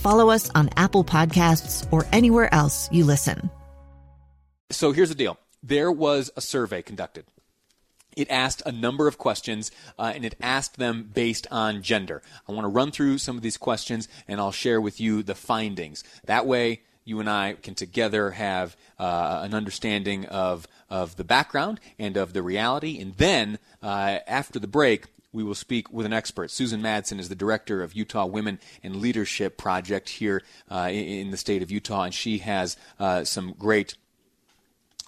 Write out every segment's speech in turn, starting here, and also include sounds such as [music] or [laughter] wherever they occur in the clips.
follow us on Apple Podcasts, or anywhere else you listen. So here's the deal there was a survey conducted. It asked a number of questions uh, and it asked them based on gender. I want to run through some of these questions and I'll share with you the findings. That way, you and I can together have uh, an understanding of, of the background and of the reality. And then, uh, after the break, we will speak with an expert. Susan Madsen is the director of Utah Women and Leadership Project here uh, in, the state of Utah, and she has uh, some great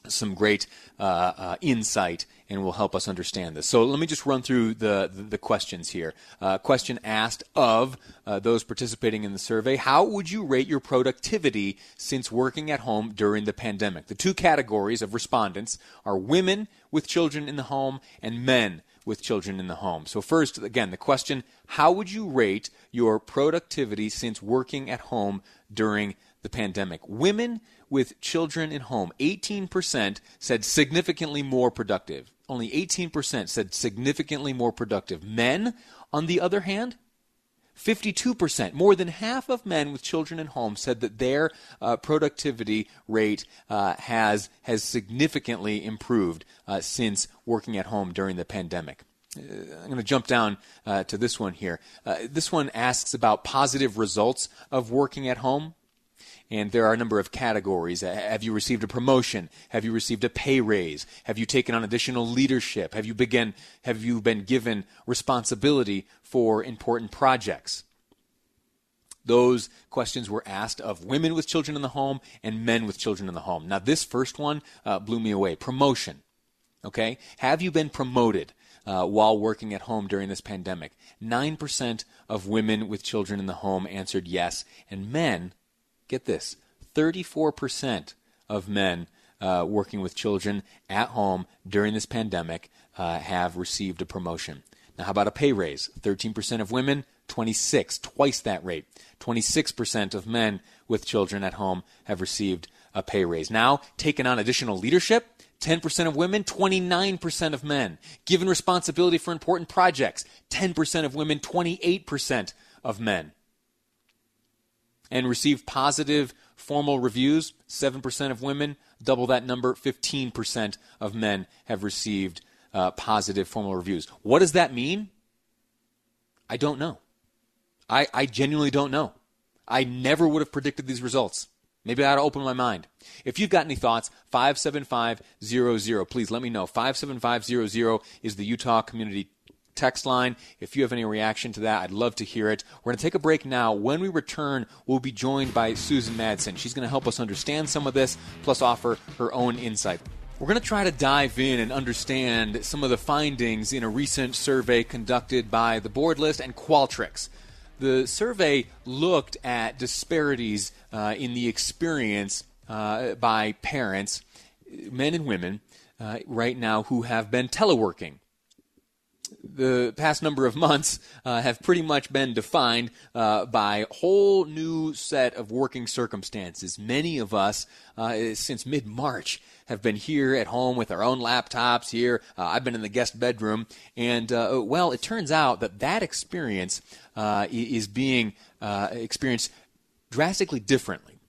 some great uh, uh, insight and will help us understand this. So let me just run through the, the, the questions here. Uh, question asked of uh, those participating in the survey How would you rate your productivity since working at home during the pandemic? The two categories of respondents are women with children in the home and men with children in the home. So, first, again, the question How would you rate your productivity since working at home during the pandemic? Women with children in home, 18% said significantly more productive. Only 18% said significantly more productive. Men, on the other hand, 52%, more than half of men with children at home said that their uh, productivity rate uh, has, has significantly improved uh, since working at home during the pandemic. Uh, I'm going to jump down uh, to this one here. Uh, this one asks about positive results of working at home and there are a number of categories. Have you received a promotion? Have you received a pay raise? Have you taken on additional leadership? Have you begin have you been given responsibility for important projects? Those questions were asked of women with children in the home and men with children in the home. Now, this first one uh, blew me away. Promotion. Okay? Have you been promoted? Uh, while working at home during this pandemic. 9% of women with children in the home answered yes, and men get this 34% of men uh, working with children at home during this pandemic uh, have received a promotion. Now, how about a pay raise? 13% of women, 26, twice that rate. 26% of men with children at home have received a pay raise. Now, taking on additional leadership, 10% of women, 29% of men. Given responsibility for important projects, 10% of women, 28% of men and received positive formal reviews. 7% of women, double that number, 15% of men have received uh, positive formal reviews. What does that mean? I don't know. I, I genuinely don't know. I never would have predicted these results. Maybe I ought to open my mind. If you've got any thoughts, 57500, please let me know. 57500 is the Utah Community text line. If you have any reaction to that, I'd love to hear it. We're going to take a break now. When we return, we'll be joined by Susan Madsen. She's going to help us understand some of this, plus offer her own insight. We're going to try to dive in and understand some of the findings in a recent survey conducted by the Board List and Qualtrics. The survey looked at disparities uh, in the experience uh, by parents, men and women, uh, right now who have been teleworking the past number of months uh, have pretty much been defined uh, by a whole new set of working circumstances. Many of us, uh, since mid March, have been here at home with our own laptops here. Uh, I've been in the guest bedroom. And, uh, well, it turns out that that experience uh, is being experienced drastically differently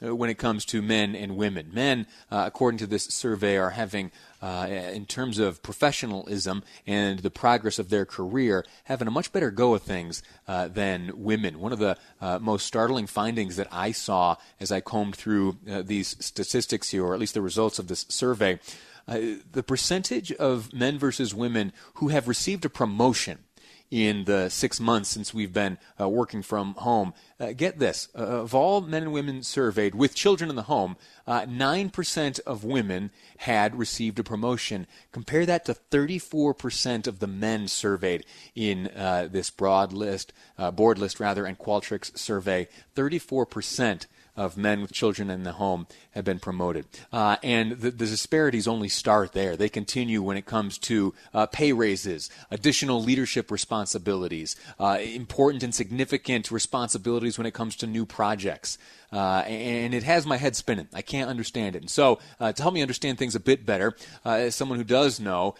when it comes to men and women. Men, uh, according to this survey, are having, uh, in terms of professionalism and the progress of their career, having a much better go of things uh, than women. One of the uh, most startling findings that I saw as I combed through uh, these statistics here, or at least the results of this survey, the percentage of men versus women who have received a promotion in the six months since we've been uh, working from home. Uh, get this uh, of all men and women surveyed with children in the home, 9% uh, of women had received a promotion. Compare that to 34% of the men surveyed in uh, this broad list, board list rather, and Qualtrics survey. 34% of men with children in the home have been promoted. Uh, and the, the, disparities only start there. They continue when it comes to uh, pay raises, additional leadership responsibilities, uh, important and significant responsibilities when it comes to new projects. Uh, and it has my head spinning. I can't understand it. And so, uh, to help me understand things a bit better, uh, as someone who does know,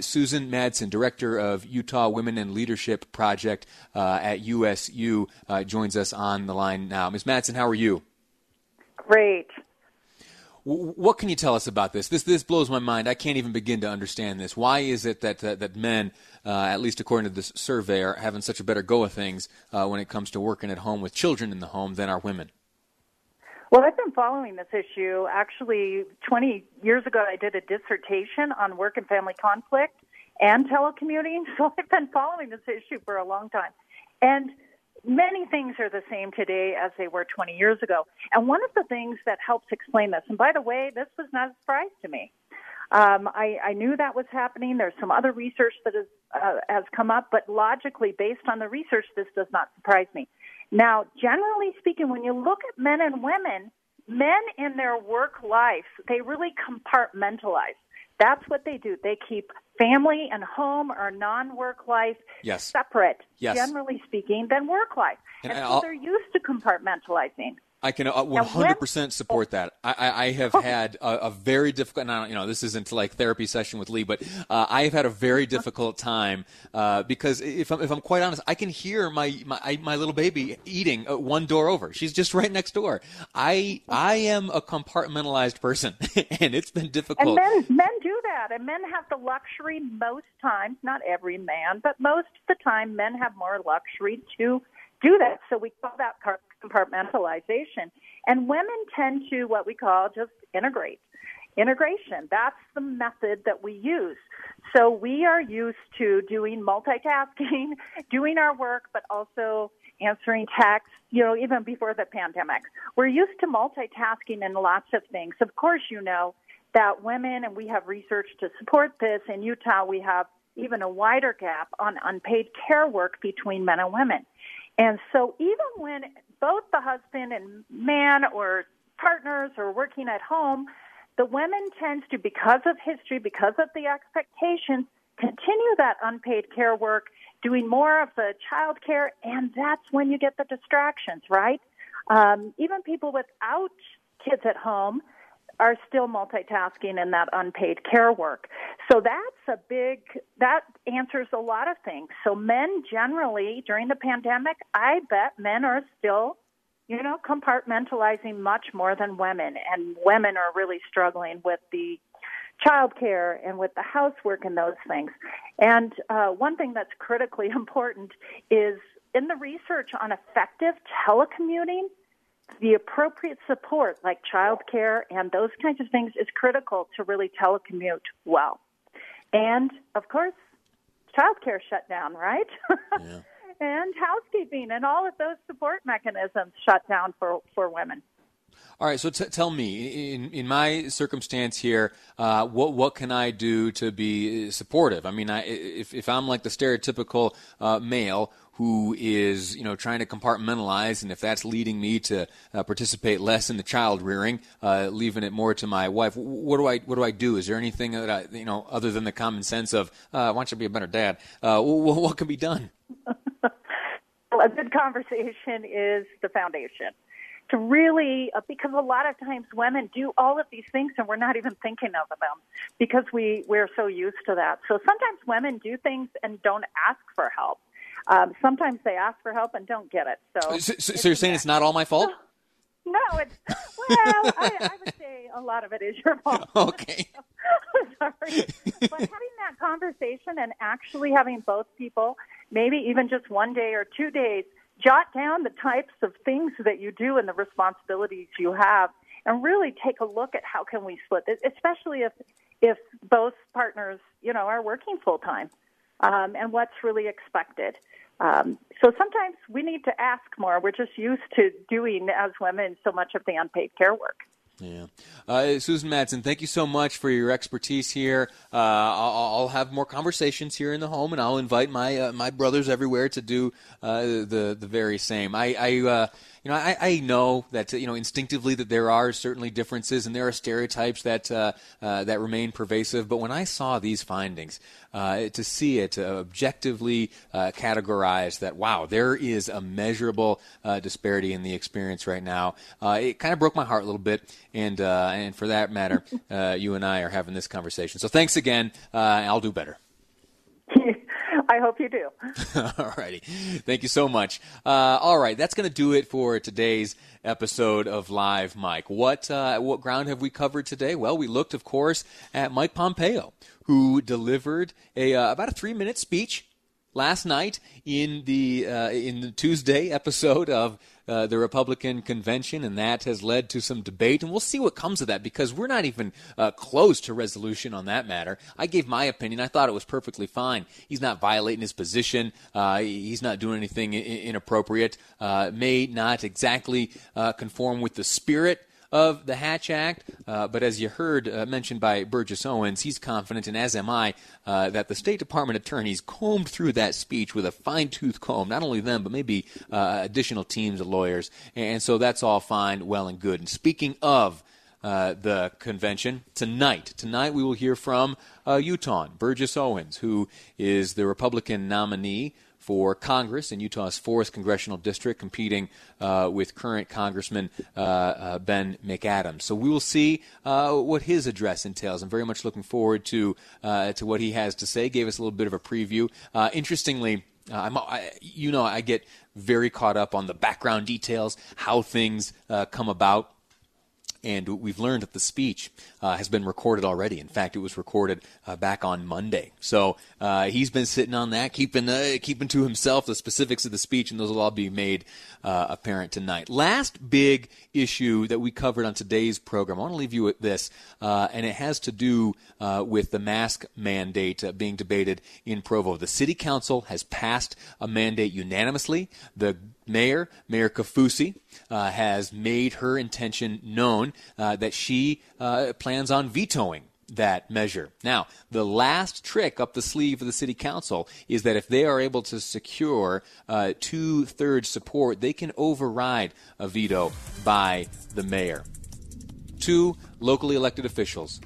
Susan Madsen, director of Utah Women in Leadership Project at USU, joins us on the line now. Ms. Madsen, how are you? Great. What can you tell us about this? This this blows my mind. I can't even begin to understand this. Why is it that uh, that men, uh, at least according to this survey, are having such a better go of things uh, when it comes to working at home with children in the home than are women? Well, I've been following this issue. Actually, 20 years ago, I did a dissertation on work and family conflict and telecommuting. [laughs] So I've been following this issue for a long time. And many things are the same today as they were 20 years ago. And one of the things that helps explain this, and by the way, this was not a surprise to me. Um, I, I knew that was happening. There's some other research that uh, has come up, but logically, based on the research, this does not surprise me. Now, generally speaking, when you look at men and women, men in their work life, they really compartmentalize. That's what they do. They keep family and home or non-work life yes. separate, yes. generally speaking, than work life. And, and so I'll, they're used to compartmentalizing. I can 100% uh, support that. I, I have had a, a, very difficult, now, you know, this isn't like therapy session with Lee, but uh, I have had a very difficult time uh, because if I'm, if I'm quite honest, I can hear my my, my little baby eating uh, one door over. She's just right next door. I I am a compartmentalized person, [laughs] and it's been difficult. And men men that, and men have the luxury most times, not every man, but most of the time, men have more luxury to do that. So we call that compartmentalization. And women tend to what we call just integrate. Integration. That's the method that we use. So we are used to doing multitasking, [laughs] doing our work, but also answering texts, you know, even before the pandemic. We're used to multitasking in lots of things. Of course, you know that women, and we have research to support this, in Utah, we have even a wider gap on unpaid care work between men and women. And so even when both the husband and man or partners are working at home, the women tend to, because of history, because of the expectations, continue that unpaid care work, doing more of the child care, and that's when you get the distractions, right? Um, even people without kids at home are still multitasking in that unpaid care work. So that's a big, that answers a lot of things. So men generally during the pandemic, I bet men are still, you know, compartmentalizing much more than women. And women are really struggling with the childcare and with the housework and those things. And uh, one thing that's critically [laughs] important is in the research on effective telecommuting, the appropriate support, like childcare and those kinds of things, is critical to really telecommute well. And of course, childcare shut down, right? Yeah. [laughs] and housekeeping and all of those support mechanisms shut down for, for women. All right, so t- tell me, in in my circumstance here, uh, what what can I do to be supportive? I mean, I, if if I'm like the stereotypical uh, male who is you know trying to compartmentalize, and if that's leading me to uh, participate less in the child rearing, uh, leaving it more to my wife, what do I what do I do? Is there anything that I you know other than the common sense of uh, why don't you be a better dad? Uh, what, what can be done? [laughs] well, a good conversation is the foundation to really uh, because a lot of times women do all of these things and we're not even thinking of them because we we're so used to that so sometimes women do things and don't ask for help um, sometimes they ask for help and don't get it. So, so, so, so you're saying it's not all my fault? no, it's well, I, I would say a lot of it is your fault. [laughs] Okay. [laughs] Sorry, but having that conversation and actually having both people, maybe even just one day or two days, jot down the types of things that you do and the responsibilities you have, and really take a look at how can we split this, especially if if both partners, you know, are working full time, um, and what's really expected. Um, so sometimes we need to ask more. We're just used to doing, as women, so much of the unpaid care work. Yeah. Uh, Susan Madsen, thank you so much for your expertise here. Uh, I'll, I'll, have more conversations here in the home, and I'll invite my uh, my brothers everywhere to do uh, the the very same. I, I uh, you know, I, I know that you know instinctively that there are certainly differences and there are stereotypes that uh, uh, that remain pervasive. But when I saw these findings, uh, to see it objectively uh, categorized, that wow, there is a measurable uh, disparity in the experience right now. Uh, it kind of broke my heart a little bit, and and for that matter, [laughs] you and I are having this conversation. So thanks again. I'll do better. [laughs] I hope you do. [laughs] all righty. Thank you so much. Uh, all right, that's going to do it for today's episode of Live Mic. What uh, what ground have we covered today? Well, we looked, of course, at Mike Pompeo, who delivered a uh, about a three minute speech last night in the uh, in the Tuesday episode of uh, the Republican convention, and that has led to some debate. And we'll see what comes of that because we're not even uh, close to resolution on that matter. I gave my opinion. I thought it was perfectly fine. He's not violating his position. Uh, he's not doing anything inappropriate. Uh, may not exactly uh, conform with the spirit of the Hatch Act. Uh, but as you heard uh, mentioned by Burgess Owens, he's confident, and as am I, uh, that the State Department attorneys combed through that speech with a fine tooth comb. Not only them, but maybe uh, additional teams of lawyers. And so that's all fine, well, and good. And speaking of uh, the convention tonight. Tonight we will hear from uh, Utah Burgess Owens, who is the Republican nominee for Congress in Utah's 4th Congressional District, competing uh, with current Congressman uh, uh, Ben McAdams. So we will see uh, what his address entails. I'm very much looking forward to, uh, to what he has to say. Gave us a little bit of a preview. Uh, interestingly, I, you know, I get very caught up on the background details, how things come about and we've learned that the speech uh, has been recorded already. In fact, it was recorded uh, back on Monday. So uh, he's been sitting on that, keeping uh, keeping to himself the specifics of the speech, and those will all be made uh, apparent tonight. Last big issue that we covered on today's program, I want to leave you with this, uh, and it has to do with the mask mandate being debated in Provo. The City Council has passed a mandate unanimously. The mayor, Mayor Kaufusi, uh, has made her intention known uh, that she uh, plans on vetoing that measure. Now, the last trick up the sleeve of the city council is that if they are able to secure uh, two thirds support, they can override a veto by the mayor. Two locally elected officials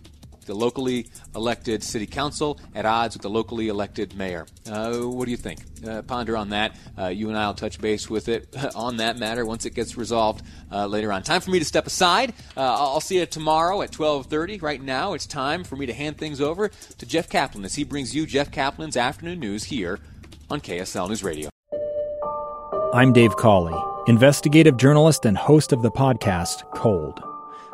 the locally elected city council at odds with the locally elected mayor. Uh, what do you think? Uh, ponder on that. Uh, you and I will touch base with it [laughs] on that matter once it gets resolved uh, later on. Time for me to step aside. Uh, I'll see you tomorrow at 12:30. Right now, it's time for me to hand things over to Jeff Caplan as he brings you Jeff Caplan's afternoon news here on KSL News Radio. I'm Dave Cawley, investigative journalist and host of the podcast Cold.